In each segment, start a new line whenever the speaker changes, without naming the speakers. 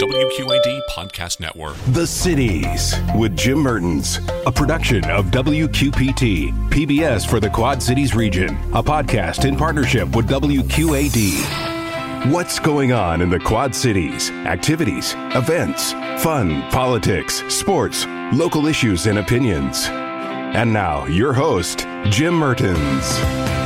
WQAD Podcast Network.
The Cities with Jim Mertens, a production of WQPT, PBS for the Quad Cities region, a podcast in partnership with WQAD. What's going on in the Quad Cities? Activities, events, fun, politics, sports, local issues, and opinions. And now, your host, Jim Mertens.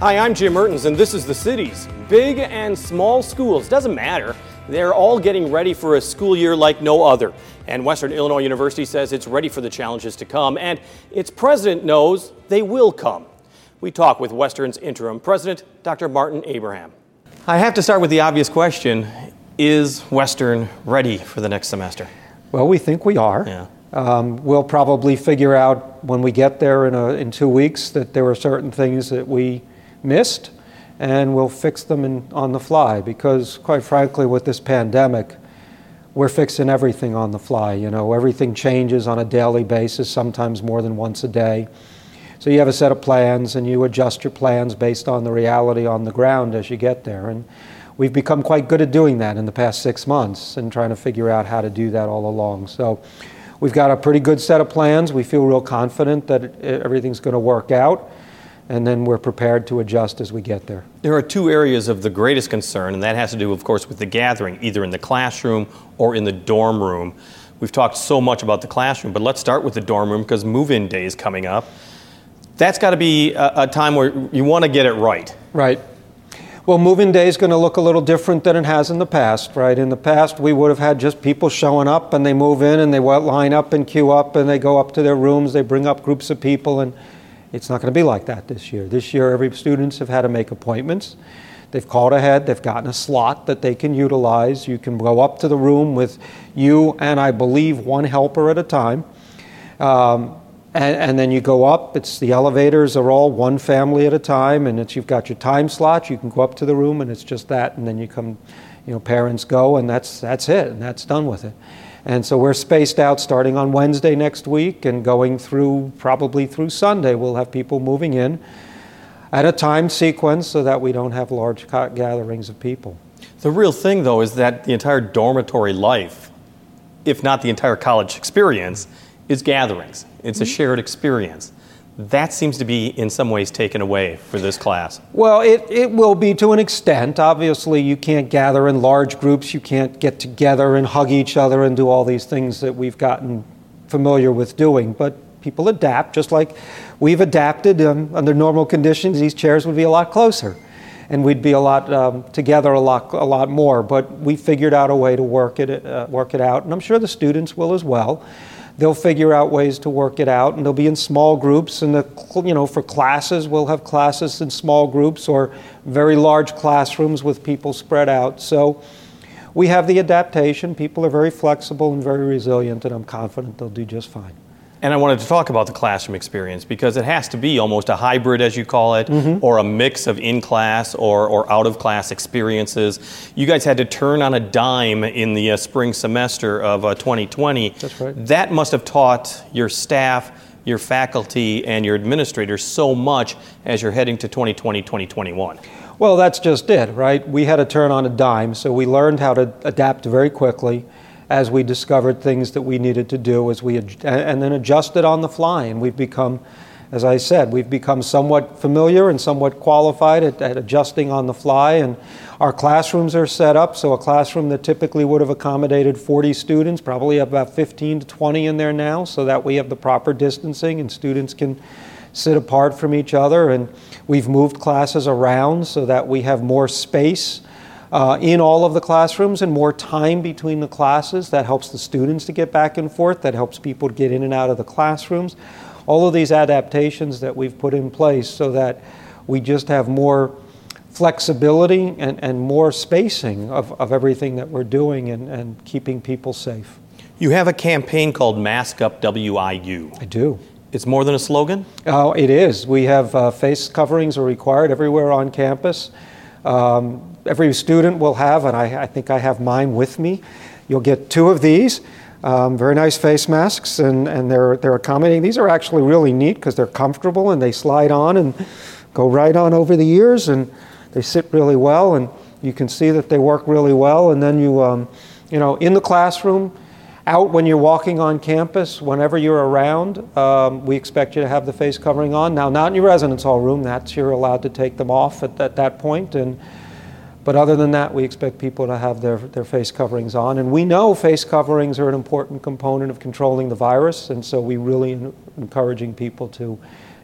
Hi, I'm Jim Mertens, and this is The Cities. Big and small schools, doesn't matter. They're all getting ready for a school year like no other. And Western Illinois University says it's ready for the challenges to come, and its president knows they will come. We talk with Western's interim president, Dr. Martin Abraham. I have to start with the obvious question Is Western ready for the next semester?
Well, we think we are.
Yeah.
Um, we'll probably figure out when we get there in, a, in two weeks that there are certain things that we missed, and we'll fix them in, on the fly because, quite frankly, with this pandemic, we're fixing everything on the fly. You know, everything changes on a daily basis, sometimes more than once a day. So you have a set of plans and you adjust your plans based on the reality on the ground as you get there. And we've become quite good at doing that in the past six months and trying to figure out how to do that all along. So we've got a pretty good set of plans. We feel real confident that it, everything's going to work out and then we're prepared to adjust as we get there.
There are two areas of the greatest concern, and that has to do, of course, with the gathering, either in the classroom or in the dorm room. We've talked so much about the classroom, but let's start with the dorm room because move in day is coming up. That's got to be a, a time where you want to get it right.
Right. Well, move-in day is going to look a little different than it has in the past, right? In the past, we would have had just people showing up and they move in and they line up and queue up and they go up to their rooms, they bring up groups of people and it's not going to be like that this year. This year, every students have had to make appointments. They've called ahead. They've gotten a slot that they can utilize. You can go up to the room with you and I believe one helper at a time. Um, and, and, then you go up. It's the elevators are all one family at a time, and it's you've got your time slot. You can go up to the room, and it's just that. And then you come, you know, parents go, and that's that's it, and that's done with it. And so we're spaced out starting on Wednesday next week and going through probably through Sunday. We'll have people moving in at a time sequence so that we don't have large gatherings of people.
The real thing, though, is that the entire dormitory life, if not the entire college experience, is gatherings. It's a mm-hmm. shared experience that seems to be in some ways taken away for this class.
Well, it, it will be to an extent. Obviously, you can't gather in large groups, you can't get together and hug each other and do all these things that we've gotten familiar with doing. But people adapt, just like we've adapted um, under normal conditions, these chairs would be a lot closer. And we'd be a lot um, together, a lot, a lot more. But we figured out a way to work it, uh, work it out, and I'm sure the students will as well they'll figure out ways to work it out and they'll be in small groups and the you know for classes we'll have classes in small groups or very large classrooms with people spread out. So we have the adaptation. People are very flexible and very resilient and i'm confident they'll do just fine
and I wanted to talk about the classroom experience because it has to be almost a hybrid, as you call it, mm-hmm. or a mix of in class or, or out of class experiences. You guys had to turn on a dime in the uh, spring semester of uh, 2020.
That's right.
That must have taught your staff, your faculty, and your administrators so much as you're heading to 2020 2021.
Well, that's just it, right? We had to turn on a dime, so we learned how to adapt very quickly as we discovered things that we needed to do as we and then adjusted on the fly and we've become as i said we've become somewhat familiar and somewhat qualified at, at, adjusting on the fly and our classrooms are set up so a classroom that typically would have accommodated 40 students probably about 15 to 20 in there now so that we have the proper distancing and students can sit apart from each other and we've moved classes around so that we have more space uh, in all of the classrooms and more time between the classes. That helps the students to get back and forth, that helps people to get in and out of the classrooms. All of these adaptations that we've put in place so that we just have more flexibility and, and more spacing of, of everything that we're doing and, and keeping people safe.
You have a campaign called Mask Up WIU.
I do.
It's more than a slogan?
Oh, it is. We have uh, face coverings are required everywhere on campus. Um, every student will have, and I, I, think I have mine with me. You'll get two of these. Um, very nice face masks, and, and they're, they're accommodating. These are actually really neat because they're comfortable and they slide on and go right on over the ears, and they sit really well, and you can see that they work really well. And then you, um, you know, in the classroom, out when you're walking on campus, whenever you're around, um, we expect you to have the face covering on. Now, not in your residence hall room, that's you're allowed to take them off at, at that point, and but other than that, we expect people to have their, their face coverings on. And we know face coverings are an important component of controlling the virus, and so we really encouraging people to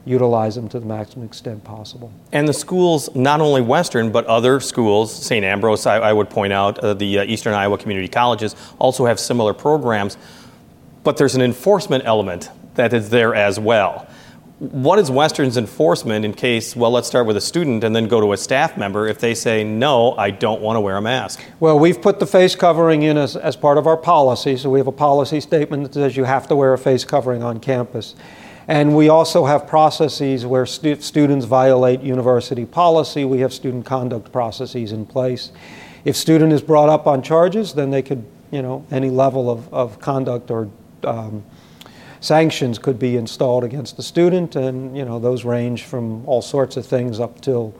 utilize them to the maximum extent possible.
And the schools, not only Western, but other schools, St. Ambrose, I, I would point out, uh, the uh, Eastern Iowa Community Colleges also have similar programs, but there's an enforcement element that is there as well what is Western's enforcement in case, well, let's start with a student and then go to a staff member if they say, no, I don't want to wear a mask?
Well, we've put the face covering in as, as part of our policy. So we have a policy statement that says you have to wear a face covering on campus. And we also have processes where stu- students violate university policy. We have student conduct processes in place. If student is brought up on charges, then they could, you know, any level of, of conduct or um, sanctions could be installed against the student, and you know those range from all sorts of things up till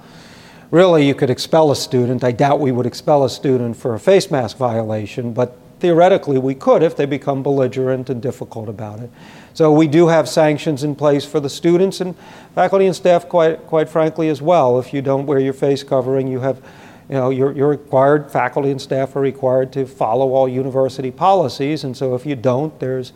really you could expel a student. I doubt we would expel a student for a face mask violation, but theoretically we could if they become belligerent and difficult about it. So we do have sanctions in place for the students and faculty and staff, quite quite frankly as well. If you don't wear your face covering, you have you know, you're, you're, required, faculty and staff are required to follow all university policies, and so if you don't, there's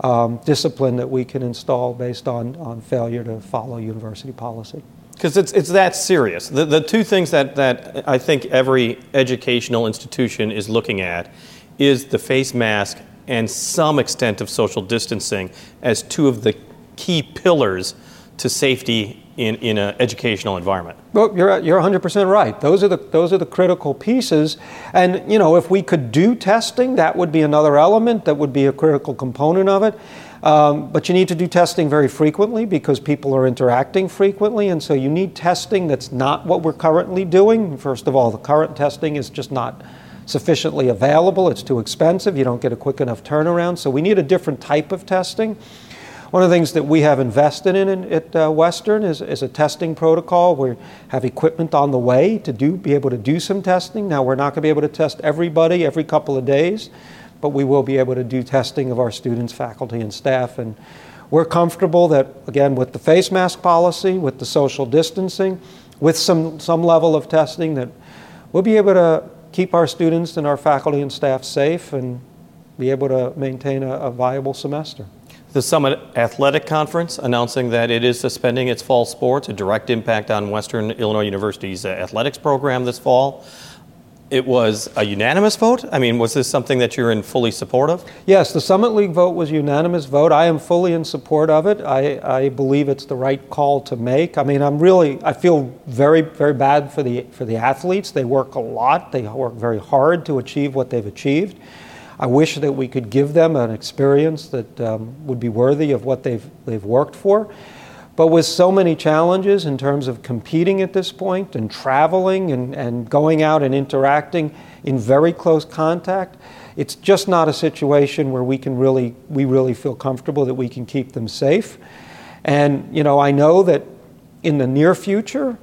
um, discipline that we can install based on, on failure to follow university policy.
Because it's, it's that serious. The, the two things that, that I think every educational institution is looking at is the face mask and some extent of social distancing as two of the key pillars to safety in, in an educational environment.
Well, you're, you're 100% right. Those are, the, those are the critical pieces. And, you know, if we could do testing, that would be another element that would be a critical component of it. Um, but you need to do testing very frequently because people are interacting frequently, and so you need testing that's not what we're currently doing. First of all, the current testing is just not sufficiently available, it's too expensive, you don't get a quick enough turnaround, so we need a different type of testing. One of the things that we have invested in, in at uh, Western is, is a testing protocol. We have equipment on the way to do, be able to do some testing. Now, we're not going to be able to test everybody every couple of days, but we will be able to do testing of our students, faculty, and staff. And we're comfortable that, again, with the face mask policy, with the social distancing, with some, some level of testing, that we'll be able to keep our students and our faculty and staff safe and be able to maintain a, a viable semester
the Summit Athletic Conference announcing that it is suspending its fall sports, a direct impact on Western Illinois University's athletics program this fall. It was a unanimous vote? I mean, was this something that you're in fully support of?
Yes, the Summit League vote was a unanimous vote. I am fully in support of it. I, I believe it's the right call to make. I mean, I'm really, I feel very, very bad for the, for the athletes. They work a lot, they work very hard to achieve what they've achieved. I wish that we could give them an experience that um, would be worthy of what they've, they've worked for. But with so many challenges in terms of competing at this point and traveling and, and going out and interacting in very close contact, it's just not a situation where we can really, we really feel comfortable that we can keep them safe. And, you know, I know that in the near future,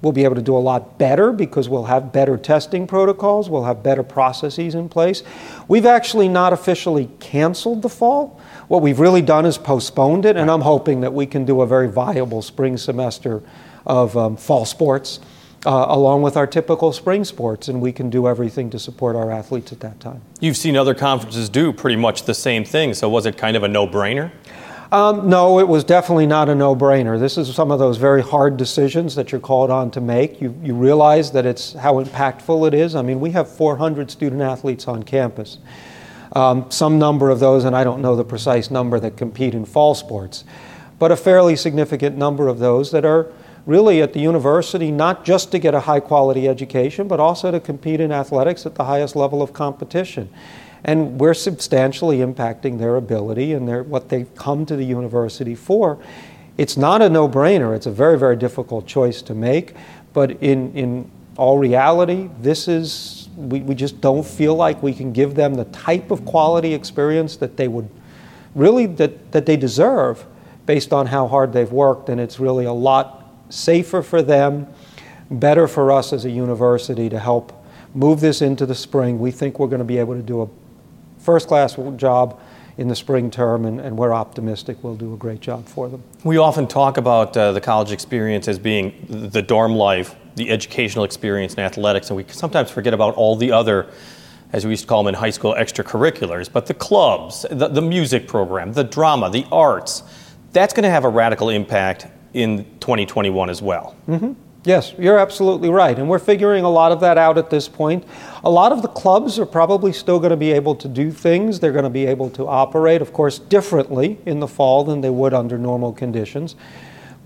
We'll be able to do a lot better because we'll have better testing protocols, we'll have better processes in place. We've actually not officially canceled the fall. What we've really done is postponed it, and I'm hoping that we can do a very viable spring semester of um, fall sports. Uh, along with our typical spring sports, and we can do everything to support our athletes at that time.
You've seen other conferences do pretty much the same thing, so was it kind of a no brainer?
Um, no, it was definitely not a no brainer. This is some of those very hard decisions that you're called on to make. You, you realize that it's how impactful it is. I mean, we have 400 student athletes on campus. Um, some number of those, and I don't know the precise number, that compete in fall sports, but a fairly significant number of those that are really at the university not just to get a high quality education, but also to compete in athletics at the highest level of competition. And we're substantially impacting their ability and their, what they've come to the university for. It's not a no brainer, it's a very, very difficult choice to make, but in, in all reality, this is, we, we just don't feel like we can give them the type of quality experience that they would really, that, that they deserve based on how hard they've worked, and it's really a lot safer for them, better for us as a university to help move this into the spring. We think we're going to be able to do a first class job in the spring term, and, and, we're optimistic we'll do a great job for them.
We often talk about uh, the college experience as being the dorm life, the educational experience in athletics, and we sometimes forget about all the other, as we used to call them in high school, extracurriculars, but the clubs, the, the music program, the drama, the arts. That's going to have a radical impact in 2021 as well.
Mm-hmm. Yes, you're absolutely right. And we're figuring a lot of that out at this point. A lot of the clubs are probably still going to be able to do things. They're going to be able to operate, of course, differently in the fall than they would under normal conditions.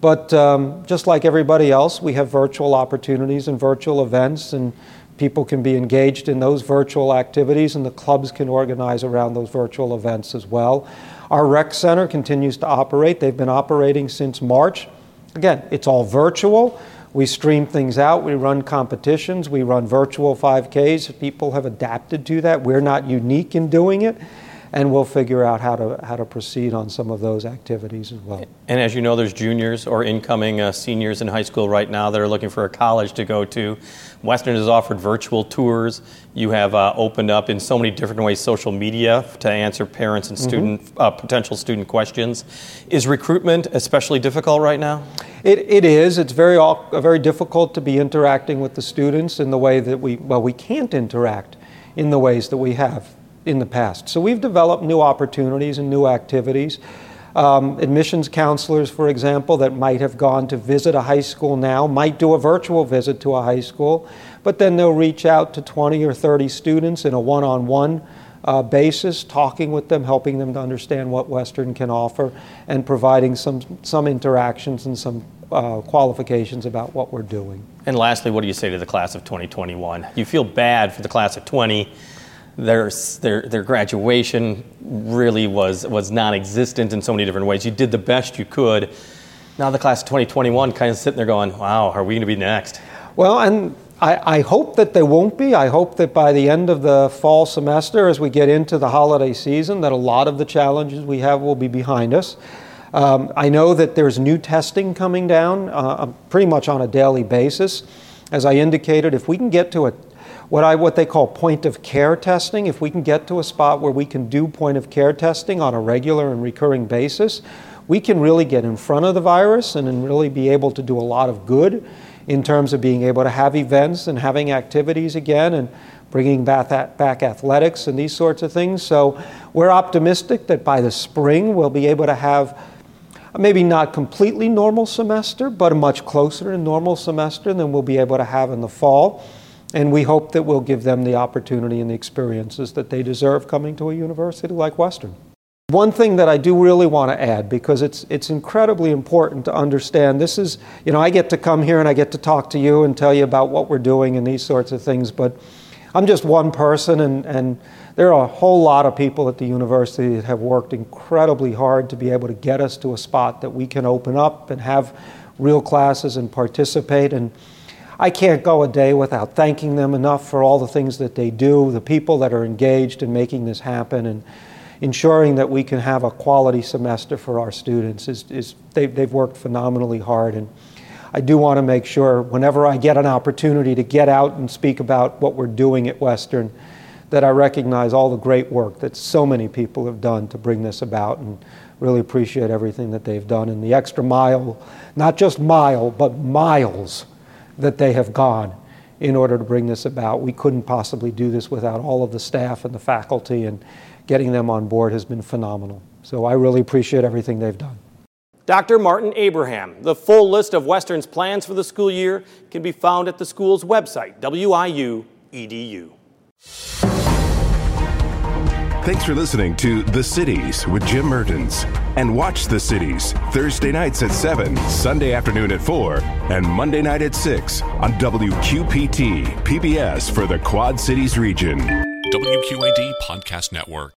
But um, just like everybody else, we have virtual opportunities and virtual events, and people can be engaged in those virtual activities, and the clubs can organize around those virtual events as well. Our rec center continues to operate. They've been operating since March. Again, it's all virtual. We stream things out. We run competitions. We run virtual 5Ks. People have adapted to that. We're not unique in doing it and we'll figure out how to how to proceed on some of those activities as well.
And as you know, there's juniors or incoming uh, seniors in high school right now that are looking for a college to go to. Western has offered virtual tours. You have uh, opened up in so many different ways social media to answer parents and student mm-hmm. uh, potential student questions. Is recruitment especially difficult right now?
It, it is. It's very very difficult to be interacting with the students in the way that we well we can't interact in the ways that we have in the past. So we've developed new opportunities and new activities. Um, admissions counselors, for example, that might have gone to visit a high school now might do a virtual visit to a high school, but then they'll reach out to 20 or 30 students in a one on one basis, talking with them, helping them to understand what Western can offer, and providing some, some interactions and some uh, qualifications about what we're doing.
And lastly, what do you say to the class of 2021? You feel bad for the class of 20 their, their, their graduation really was, was non existent in so many different ways. You did the best you could. Now the class of 2021 kind of sitting there going, wow, are we going to be next?
Well, and I, I, hope that they won't be. I hope that by the end of the fall semester, as we get into the holiday season, that a lot of the challenges we have will be behind us. Um, I know that there's new testing coming down uh, pretty much on a daily basis. As I indicated, if we can get to a what, I, what they call point of care testing. If we can get to a spot where we can do point of care testing on a regular and recurring basis, we can really get in front of the virus and really be able to do a lot of good in terms of being able to have events and having activities again and bringing back, back athletics and these sorts of things. So we're optimistic that by the spring we'll be able to have maybe not completely normal semester, but a much closer to normal semester than we'll be able to have in the fall. And we hope that we'll give them the opportunity and the experiences that they deserve coming to a university like Western. One thing that I do really want to add, because it's, it's incredibly important to understand this is, you know, I get to come here and I get to talk to you and tell you about what we're doing and these sorts of things, but I'm just one person, and, and there are a whole lot of people at the university that have worked incredibly hard to be able to get us to a spot that we can open up and have real classes and participate. And I can't go a day without thanking them enough for all the things that they do, the people that are engaged in making this happen, and ensuring that we can have a quality semester for our students. Is, is they, they've worked phenomenally hard. And I do want to make sure whenever I get an opportunity to get out and speak about what we're doing at Western, that I recognize all the great work that so many people have done to bring this about and really appreciate everything that they've done and the extra mile, not just mile, but miles that they have gone in order to bring this about. We couldn't possibly do this without all of the staff and the faculty, and getting them on board has been phenomenal. So I really appreciate everything they've done.
Dr. Martin Abraham. The full list of Western's plans for the school year can be found at the school's website, wiu.edu.
Thanks for listening to The Cities with Jim Mertens. And watch The Cities Thursday nights at 7, Sunday afternoon at 4, and Monday night at 6 on WQPT, PBS for the Quad Cities region.
WQAD Podcast Network.